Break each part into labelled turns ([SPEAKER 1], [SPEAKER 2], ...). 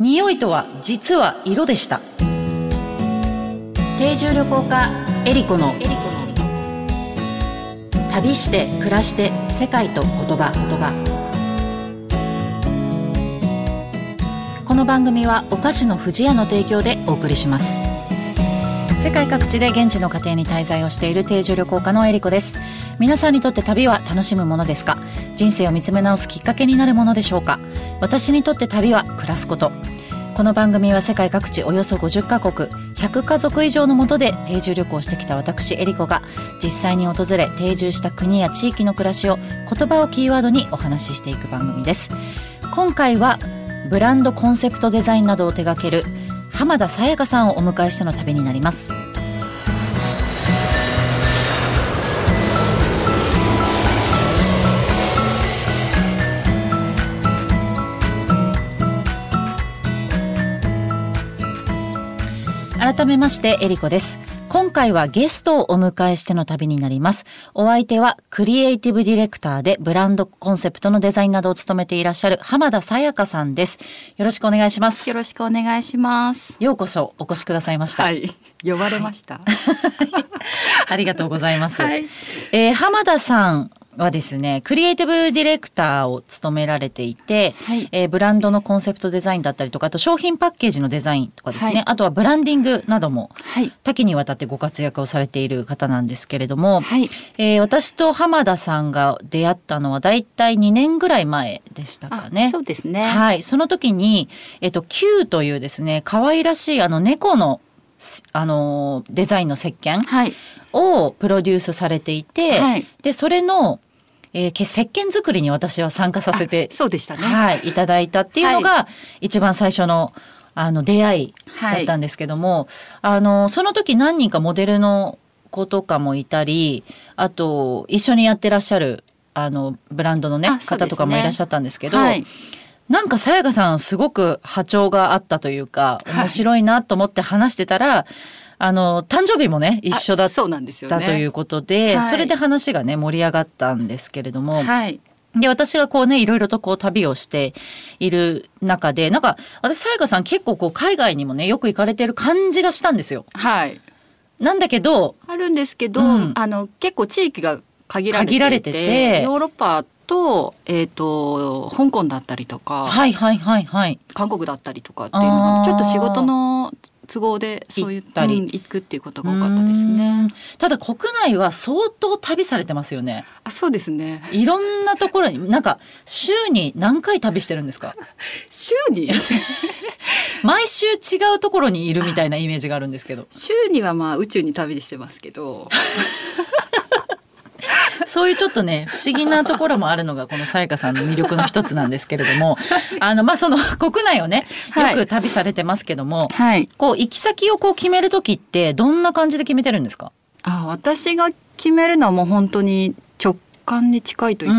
[SPEAKER 1] 匂いとは実は色でした。定住旅行家エリコの旅して暮らして世界と言葉。言葉この番組はお菓子の不二家の提供でお送りします。世界各地で現地の家庭に滞在をしている定住旅行家のエリコです。皆さんにとって旅は楽しむものですか？人生を見つめ直すきっかけになるものでしょうか？私にとって旅は暮らすこと。この番組は世界各地およそ50カ国100家族以上のもとで定住旅行してきた私エリコが実際に訪れ定住した国や地域の暮らしを言葉をキーワードにお話ししていく番組です。今回はブランドコンセプトデザインなどを手掛ける浜田さやかさんをお迎えしての旅になります。改めましてエリコです。今回はゲストをお迎えしての旅になります。お相手はクリエイティブディレクターでブランドコンセプトのデザインなどを務めていらっしゃる浜田沙也加さんです。よろしくお願いします。
[SPEAKER 2] よろしくお願いします。
[SPEAKER 1] ようこそお越しくださいました。
[SPEAKER 2] はい。呼ばれました、
[SPEAKER 1] ありがとうございます、
[SPEAKER 2] はい。
[SPEAKER 1] えー浜田さんはですねクリエイティブディレクターを務められていて、
[SPEAKER 2] はい。
[SPEAKER 1] えーブランドのコンセプトデザインだったりとかあと商品パッケージのデザインとかですね、
[SPEAKER 2] はい。
[SPEAKER 1] あとはブランディングなども
[SPEAKER 2] はい。
[SPEAKER 1] 多岐にわたってご活躍をされている方なんですけれども、
[SPEAKER 2] はい。
[SPEAKER 1] えー私と浜田さんが出会ったのはだいたい2年ぐらい前でしたか
[SPEAKER 2] あ
[SPEAKER 1] ね。
[SPEAKER 2] そうですね。
[SPEAKER 1] はい、その時に、えっと、Q というですね可愛らしいあの猫のすあのデザインの石鹸
[SPEAKER 2] はい。
[SPEAKER 1] をプロデュースされていて、
[SPEAKER 2] はい。
[SPEAKER 1] でそれの、えーけ石鹸作りに私は参加させて
[SPEAKER 2] あ、そうでしたね。
[SPEAKER 1] はい、いただいたっていうのが、一番最初のあの出会いだったんですけども、あのその時何人かモデルの子とかもいたりあと一緒にやってらっしゃるあのブランドのね
[SPEAKER 2] ね
[SPEAKER 1] 方とかもいらっしゃったんですけど、
[SPEAKER 2] はい。
[SPEAKER 1] なんかさやかさんすごく波長があったというか
[SPEAKER 2] はい。
[SPEAKER 1] 面白いなと思って話してたら、あの誕生日もね一緒だっ
[SPEAKER 2] あそうなんですよね。
[SPEAKER 1] たということで、
[SPEAKER 2] はい。
[SPEAKER 1] それで話がね盛り上がったんですけれども、
[SPEAKER 2] はい。
[SPEAKER 1] で私がこうねいろいろとこう旅をしている中でなんか私さやかさん結構こう海外にもねよく行かれてる感じがしたんですよ。
[SPEAKER 2] はい。
[SPEAKER 1] なんだけど
[SPEAKER 2] あるんですけど、
[SPEAKER 1] うん。
[SPEAKER 2] あの結構地域が限られていて
[SPEAKER 1] 限られてて
[SPEAKER 2] ヨーロッパと,、えー、と香港だったりとか、
[SPEAKER 1] はいはいはいはい。
[SPEAKER 2] 韓国だったりとかっていうのがちょっと仕事の都合でそうい
[SPEAKER 1] ったり。
[SPEAKER 2] うん行くっていうことが多かったですね。
[SPEAKER 1] うん。ただ国内は相当旅されてますよね。
[SPEAKER 2] あそうですね。
[SPEAKER 1] いろんなところになんか週に何回旅してるんですか？
[SPEAKER 2] 週に？
[SPEAKER 1] 毎週違うところにいるみたいなイメージがあるんですけど。
[SPEAKER 2] 週にはまあ宇宙に旅してますけど
[SPEAKER 1] そういうちょっとね不思議なところもあるのがこのさやかさんの魅力の一つなんですけれどもあのまあその国内をねよ
[SPEAKER 2] はい。
[SPEAKER 1] く旅されてますけども、
[SPEAKER 2] はい。
[SPEAKER 1] こう行き先をこう決める時ってどんな感じで決めてるんですか？
[SPEAKER 2] あ私が決めるのはもう本当に直感に近いというか
[SPEAKER 1] う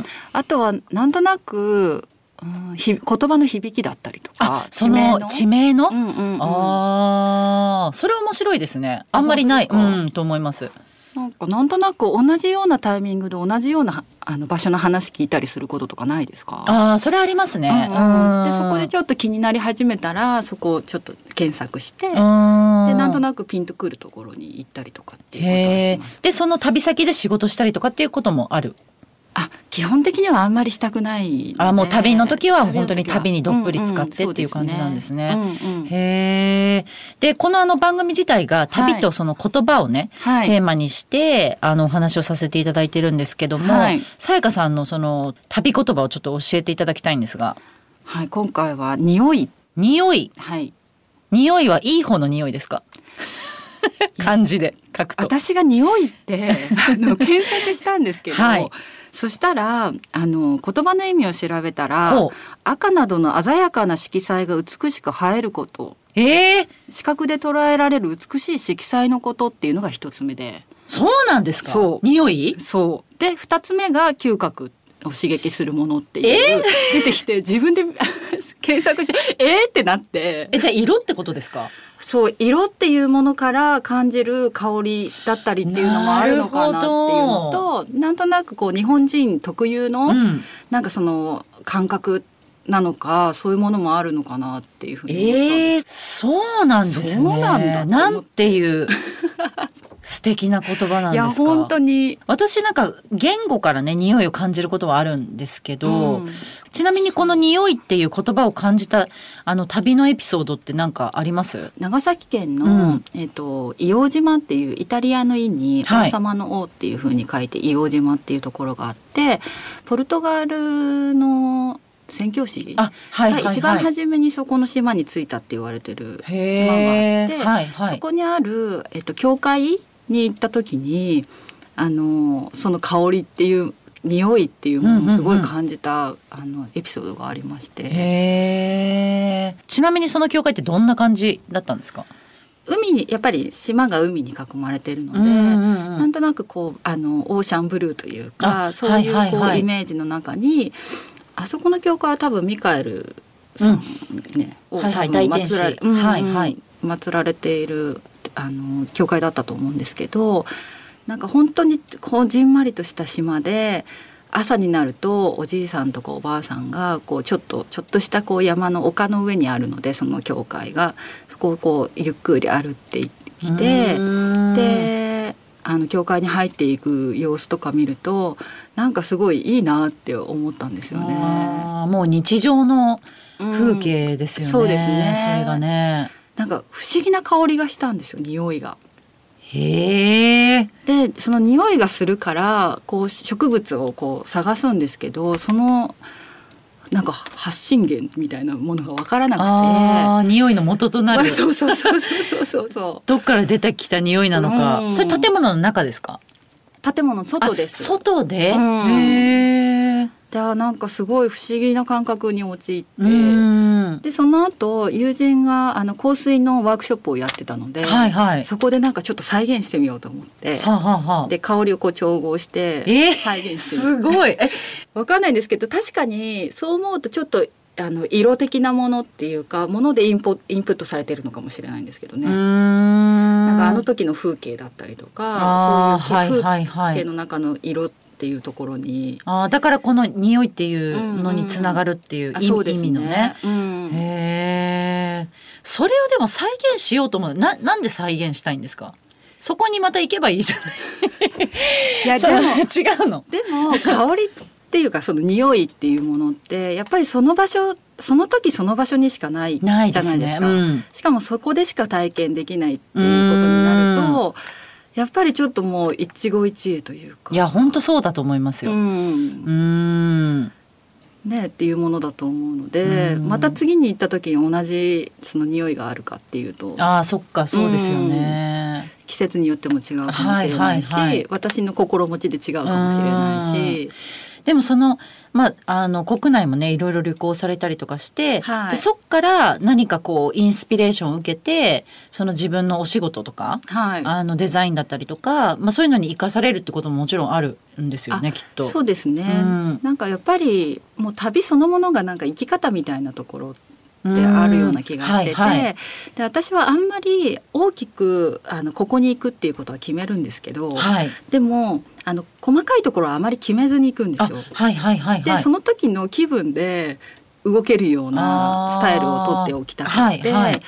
[SPEAKER 1] ん。
[SPEAKER 2] あとはなんとなく、うん、ひ言葉の響きだったりと
[SPEAKER 1] あ
[SPEAKER 2] か
[SPEAKER 1] その地名の、
[SPEAKER 2] うんうんうん、
[SPEAKER 1] ああそれ面白いですね。あんまりない、うん、と思います
[SPEAKER 2] なんかなんとなく同じようなタイミングで同じようなあの場所の話聞いたりすることとかないですか？
[SPEAKER 1] ああそれありますね、
[SPEAKER 2] うんうん。でそこで
[SPEAKER 1] ょ
[SPEAKER 2] ちょっと気になり始めたらそこをちょっと検索して、
[SPEAKER 1] っ
[SPEAKER 2] でなんと
[SPEAKER 1] な
[SPEAKER 2] なくピンとくるところに行ったりとかっていうことはします。
[SPEAKER 1] でその旅先で仕事したりとかっていうこともある？
[SPEAKER 2] あ基本的にはあんまりしたくないので。
[SPEAKER 1] あもう旅の時は本当に旅にどっぷり使ってっていう感じなんですね。
[SPEAKER 2] うんうんそうですね。うんうん。
[SPEAKER 1] へえでこのあの番組自体が旅とその言葉をね、
[SPEAKER 2] はい。
[SPEAKER 1] テーマにしてあのお話をさせていただいてるんですけども、
[SPEAKER 2] はい。
[SPEAKER 1] さやかさんのその旅言葉をちょっと教えていただきたいんですが。
[SPEAKER 2] はい今回は匂い。
[SPEAKER 1] 匂い。
[SPEAKER 2] はい。
[SPEAKER 1] 匂いはいい方の匂いですか？漢字で書くと。
[SPEAKER 2] 私が匂いって あの検索したんですけど、
[SPEAKER 1] はい。
[SPEAKER 2] そしたらあの言葉の意味を調べたら赤などの鮮やかな色彩が美しく映えること。
[SPEAKER 1] ええ
[SPEAKER 2] 視覚で捉えられる美しい色彩のことっていうのが一つ目で。
[SPEAKER 1] そうなんですか？
[SPEAKER 2] そう。
[SPEAKER 1] 匂い？
[SPEAKER 2] そう。で二つ目が嗅覚を刺激するものっていう、出てきて自分で 検索してえーってなって。
[SPEAKER 1] えじゃあ色ってことですか？
[SPEAKER 2] そう色っていうものから感じる香りだったりっていうのもあるのかなっていうのとなんとなくこう日本人特有の、
[SPEAKER 1] うん。
[SPEAKER 2] なんかその感覚なのかそういうものもあるのかなっていうふうに思ったんです。
[SPEAKER 1] えー、そうなんですね。
[SPEAKER 2] そうなんだ
[SPEAKER 1] なんていう素敵な言葉なん
[SPEAKER 2] いや
[SPEAKER 1] ですか？
[SPEAKER 2] 本当に。
[SPEAKER 1] 私なんか言語からね匂いを感じることはあるんですけど、
[SPEAKER 2] うん。
[SPEAKER 1] ちなみにこの匂いっていう言葉を感じたあの旅のエピソードって何かあります？
[SPEAKER 2] 長崎県の、
[SPEAKER 1] うん。
[SPEAKER 2] えっ、と硫黄島っていうイタリアの意に
[SPEAKER 1] はい。
[SPEAKER 2] 王様の王っていう風に書いて硫黄島っていうところがあってポルトガルの宣教師が一番
[SPEAKER 1] はい
[SPEAKER 2] 初めにそこの島に着いたって言われてる島があって、
[SPEAKER 1] はいはい。
[SPEAKER 2] そこにある、えっと、教会に行った時にあのその香りっていう匂いっていうものをすごい感じた、あのエピソードがありまして。
[SPEAKER 1] ちなみにその教会ってどんな感じだったんですか？
[SPEAKER 2] 海にやっぱり島が海に囲まれてるので、
[SPEAKER 1] うんうんうん
[SPEAKER 2] なんとなくこうあのオーシャンブルーというか
[SPEAKER 1] あ
[SPEAKER 2] そういうこう、
[SPEAKER 1] はいはいはい。
[SPEAKER 2] イメージの中にあそこの教会は多分ミカエルさんね、を
[SPEAKER 1] はいはい。
[SPEAKER 2] 多分
[SPEAKER 1] 大天使。
[SPEAKER 2] 祀られ、うんうん。
[SPEAKER 1] はいはい。
[SPEAKER 2] 祀られているあの教会だったと思うんですけどなんか本当にこうじんまりとした島で朝になるとおじいさんとかおばあさんがこうちょっとちょっとしたこう山の丘の上にあるのでその教会が。そこをこうゆっくり歩ってきて
[SPEAKER 1] うん。
[SPEAKER 2] であの教会に入っていく様子とか見るとなんかすごいいいなって思ったんですよね。
[SPEAKER 1] もう日常の風景ですよね、
[SPEAKER 2] そうですね。
[SPEAKER 1] それがね
[SPEAKER 2] なんか不思議な香りがしたんですよ匂いが。
[SPEAKER 1] へえ
[SPEAKER 2] でその匂いがするからこう植物をこう探すんですけどそのなんか発信源みたいなものが分からなくて。
[SPEAKER 1] 匂いの元となる。
[SPEAKER 2] そうそうそうそうそうそ
[SPEAKER 1] どっから出てきた匂いなのか。
[SPEAKER 2] うん。
[SPEAKER 1] それ建物の中ですか？
[SPEAKER 2] う建物の外です。
[SPEAKER 1] あ外で、
[SPEAKER 2] うん。
[SPEAKER 1] へえ
[SPEAKER 2] であなんかすごい不思議な感覚に陥って、
[SPEAKER 1] うん。
[SPEAKER 2] でその後友人があの香水のワークショップをやってたので、
[SPEAKER 1] はいはい。
[SPEAKER 2] そこでなんかちょっと再現してみようと思って、
[SPEAKER 1] はあはあはあ。
[SPEAKER 2] で香りをこう調合して
[SPEAKER 1] えー
[SPEAKER 2] 再現してみ
[SPEAKER 1] すごい。え
[SPEAKER 2] わかんないんですけど確かにそう思うとちょっとあの色的なものっていうかものでインポインプットされてるのかもしれないんですけどね。なん。
[SPEAKER 1] ん
[SPEAKER 2] かあの時の風景だったりとかそういう
[SPEAKER 1] はいはいはい。
[SPEAKER 2] 風景の中の色っていうところに、
[SPEAKER 1] あーだからこの匂いっていうのにつながるっていう意,、味のね。
[SPEAKER 2] うん
[SPEAKER 1] へえ。それをでも再現しようと思う。ななんで再現したいんですか？そこにまた行けばいいじゃない。
[SPEAKER 2] いや でも
[SPEAKER 1] 違うの。
[SPEAKER 2] でも香りっていうかその匂いっていうものってやっぱりその場所その時その場所にしかないじゃ
[SPEAKER 1] ないです
[SPEAKER 2] か。
[SPEAKER 1] うん
[SPEAKER 2] しかもそこでしか体験できないっていうことになるとやっぱりちょっともう一期一会というか
[SPEAKER 1] いや本当そうだと思いますよ。
[SPEAKER 2] う
[SPEAKER 1] うんん。
[SPEAKER 2] ねっていうものだと思うので
[SPEAKER 1] うん
[SPEAKER 2] また次に行った時に同じその匂いがあるかっていうと
[SPEAKER 1] ああそっかそうですよね。
[SPEAKER 2] 季節によっても違うかもしれないし、
[SPEAKER 1] はいはいはい
[SPEAKER 2] 私の心持ちで違うかもしれないし。
[SPEAKER 1] でもそのまああの国内もねいろいろ旅行されたりとかして、
[SPEAKER 2] はい。
[SPEAKER 1] でそっから何かこうインスピレーションを受けてその自分のお仕事とか、
[SPEAKER 2] はい。
[SPEAKER 1] あのデザインだったりとか、まあ、そういうのに生かされるってことももちろんあるんですよねきっと。
[SPEAKER 2] そうですね、
[SPEAKER 1] うん。
[SPEAKER 2] なんかやっぱりもう旅そのものがなんか生き方みたいなところってあるような気がしてて、
[SPEAKER 1] うん。はいはい。
[SPEAKER 2] で私はあんまり大きくあのここに行くっていうことは決めるんですけど、
[SPEAKER 1] はい、
[SPEAKER 2] でもあの細かいところはあまり決めずに行くんで
[SPEAKER 1] あ
[SPEAKER 2] すよ。
[SPEAKER 1] はいはいはいはい。
[SPEAKER 2] でその時の気分で動けるようなスタイルをとっておきたくて、
[SPEAKER 1] あーはいはい。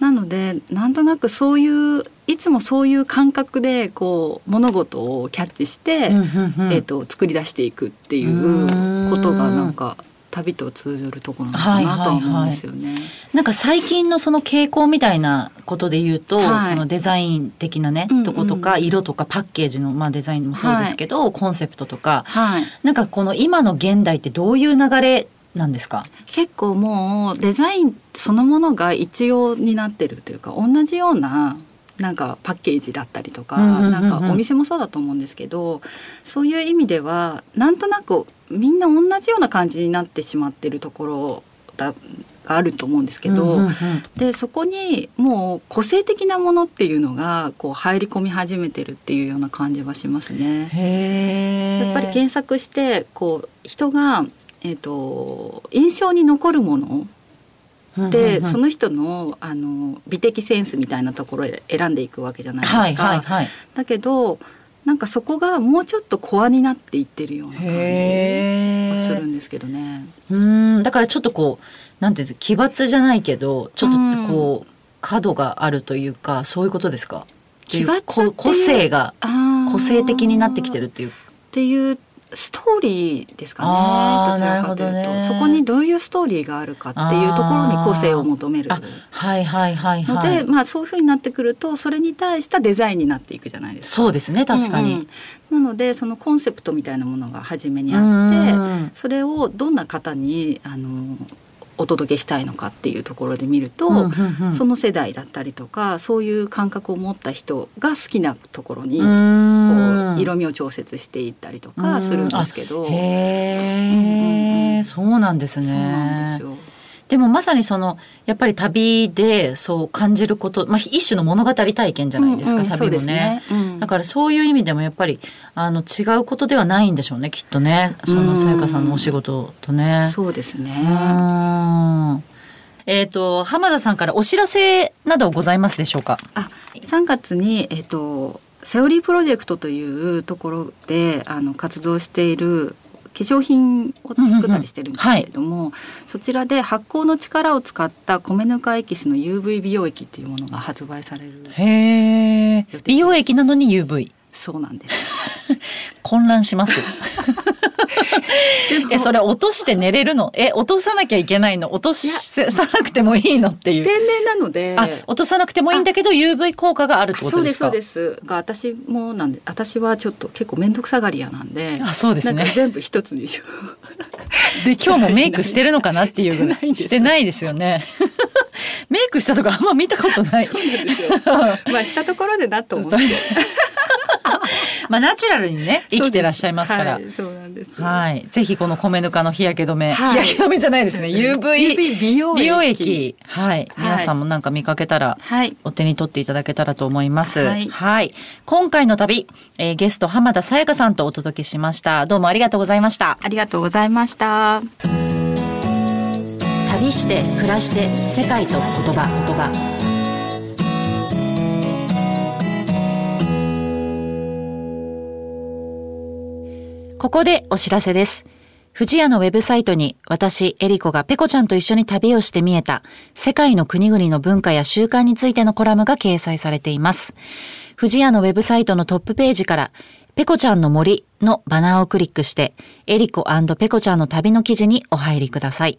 [SPEAKER 2] なのでなんとなくそういういつもそういう感覚でこう物事をキャッチして、
[SPEAKER 1] うんうんうん。
[SPEAKER 2] えー、と作り出していくっていうことがなんか旅と通ずるところなのかなとは思うんですよね。
[SPEAKER 1] なんか最近のその傾向みたいなことで言うと、
[SPEAKER 2] はい。
[SPEAKER 1] そのデザイン的なね、
[SPEAKER 2] うんうん。
[SPEAKER 1] とことか色とかパッケージの、まあ、デザインもそうですけど、コンセプトとか。
[SPEAKER 2] はい、
[SPEAKER 1] なんかこの今の現代ってどういう流れなんですか？
[SPEAKER 2] 結構もうデザインそのものが一様になってるというか同じようななんかパッケージだったりとか、
[SPEAKER 1] うんうんうんうん。
[SPEAKER 2] なんかお店もそうだと思うんですけどそういう意味ではなんとなくみんな同じような感じになってしまってるところだがあると思うんですけど、
[SPEAKER 1] うんうんうん
[SPEAKER 2] でそこにもう個性的なものっていうのがこう入り込み始めてるっていうような感じはしますね。やっぱり検索してこう人が、えー、と印象に残るもので、その人のあの美的センスみたいなところで選んでいくわけじゃないですか。
[SPEAKER 1] はいはいはい
[SPEAKER 2] だけどなんかそこがもうちょっとコアになっていってるような感じするんですけどね。
[SPEAKER 1] うん。だからちょっとこうなんていうんです奇抜じゃないけどちょっとこう、角があるというかそういうことですか？
[SPEAKER 2] 奇抜
[SPEAKER 1] 個性が個性的になってきてるっていう。
[SPEAKER 2] っていうストーリーですかね。どちらかというと、
[SPEAKER 1] ね。
[SPEAKER 2] そこにどういうストーリーがあるかっていうところに個性を求める。
[SPEAKER 1] あはいはいはい
[SPEAKER 2] ので、
[SPEAKER 1] はい
[SPEAKER 2] まあそういうふうになってくるとそれに対したデザインになっていくじゃないですか。
[SPEAKER 1] そうですね確かに、
[SPEAKER 2] うんうん。なのでそのコンセプトみたいなものが初めに
[SPEAKER 1] う
[SPEAKER 2] あって
[SPEAKER 1] ん
[SPEAKER 2] それをどんな方にあのお届けしたいのかっていうところで見ると、
[SPEAKER 1] うんうんうん。
[SPEAKER 2] その世代だったりとかそういう感覚を持った人が好きなところに色味を調節していったりとかするんですけど、
[SPEAKER 1] へえ、
[SPEAKER 2] うん
[SPEAKER 1] そうなんですね
[SPEAKER 2] そうなんですよ。
[SPEAKER 1] でもまさにそのやっぱり旅でそう感じること、まあ、一種の物語体験じゃないですか、
[SPEAKER 2] うんうん
[SPEAKER 1] 旅もね
[SPEAKER 2] ね。うん
[SPEAKER 1] だからそういう意味でもやっぱりあの違うことではないんでしょうねきっとねそのさやかさんのお仕事とね。
[SPEAKER 2] そうですね。
[SPEAKER 1] うんえっ、と浜田さんからお知らせなどございますでしょうか？
[SPEAKER 2] あ、3月にえっ、とセオリープロジェクトというところであの活動している化粧品を作ったりしてるんですけれども、そちらで発酵の力を使った米ぬかエキスの UV 美容液っていうものが発売される
[SPEAKER 1] へえ。美容液なのに UV
[SPEAKER 2] そうなんです。
[SPEAKER 1] 混乱します。えそれ落として寝れるの？え落とさなきゃいけないの？落とさなくてもいいのっていう。
[SPEAKER 2] 天然なので。
[SPEAKER 1] あ落とさなくてもいいんだけど UV 効果があるってことでか？
[SPEAKER 2] そうですすそうです。が私もなんで私はちょっと結構面倒くさがり屋なんで
[SPEAKER 1] あそうですね。
[SPEAKER 2] 全部一つにしよう。
[SPEAKER 1] で今日もメイクしてるのかなっていうぐら
[SPEAKER 2] い
[SPEAKER 1] してないですよねメイクしたとかあんま見たことない。
[SPEAKER 2] そうなんですよ。まあしたところでなと思って。
[SPEAKER 1] まあナチュラルにね生きてらっしゃいますから。
[SPEAKER 2] はい、そうなんです。
[SPEAKER 1] はい、ぜひこの米ぬかの日焼け止め、
[SPEAKER 2] はい。
[SPEAKER 1] 日焼け止めじゃないですね。UV,
[SPEAKER 2] 美容液。
[SPEAKER 1] 美容液。はい、皆さんもなんか見かけたら
[SPEAKER 2] はい。
[SPEAKER 1] お手に取っていただけたらと思います。は
[SPEAKER 2] はい。い。
[SPEAKER 1] 今回の旅、えーゲスト浜田さやかさんとお届けしました。どうもありがとうございました。
[SPEAKER 2] ありがとうございました
[SPEAKER 1] 旅して暮らして世界と言葉言葉。ここでお知らせです。富士屋のウェブサイトに私、エリコがペコちゃんと一緒に旅をして見えた世界の国々の文化や習慣についてのコラムが掲載されています。富士屋のウェブサイトのトップページからペコちゃんの森のバナーをクリックしてエリコペコちゃんの旅の記事にお入りください。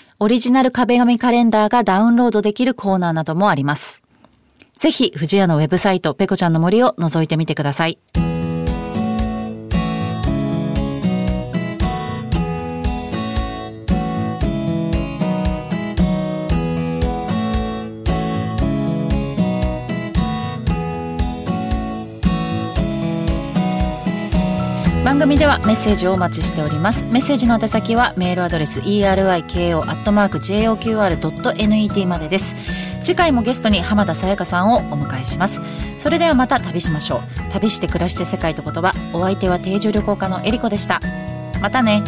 [SPEAKER 1] オリジナル壁紙カレンダーがダウンロードできるコーナーなどもあります。ぜひ、藤屋のウェブサイト、ペコちゃんの森を覗いてみてください。組ではメッセージをお待ちしております。メッセージの宛先はメールアドレス eriko.joqr.net までです。次回もゲストに浜田さやかさんをお迎えします。それではまた旅しましょう。旅して暮らして世界と言葉お相手は定住旅行家のえりこでした。またね。